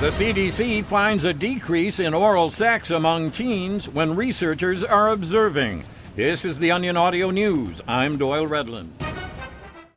The CDC finds a decrease in oral sex among teens when researchers are observing. This is the Onion Audio News. I'm Doyle Redland.